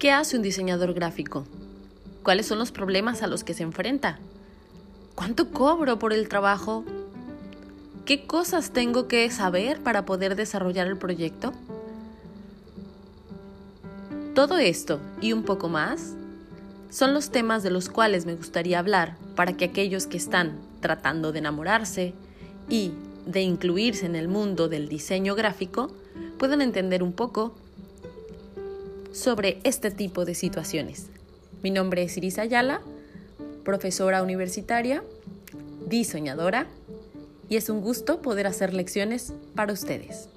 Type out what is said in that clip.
¿Qué hace un diseñador gráfico? ¿Cuáles son los problemas a los que se enfrenta? ¿Cuánto cobro por el trabajo? ¿Qué cosas tengo que saber para poder desarrollar el proyecto? Todo esto y un poco más son los temas de los cuales me gustaría hablar para que aquellos que están tratando de enamorarse y de incluirse en el mundo del diseño gráfico puedan entender un poco sobre este tipo de situaciones. Mi nombre es Iris Ayala, profesora universitaria, diseñadora, y es un gusto poder hacer lecciones para ustedes.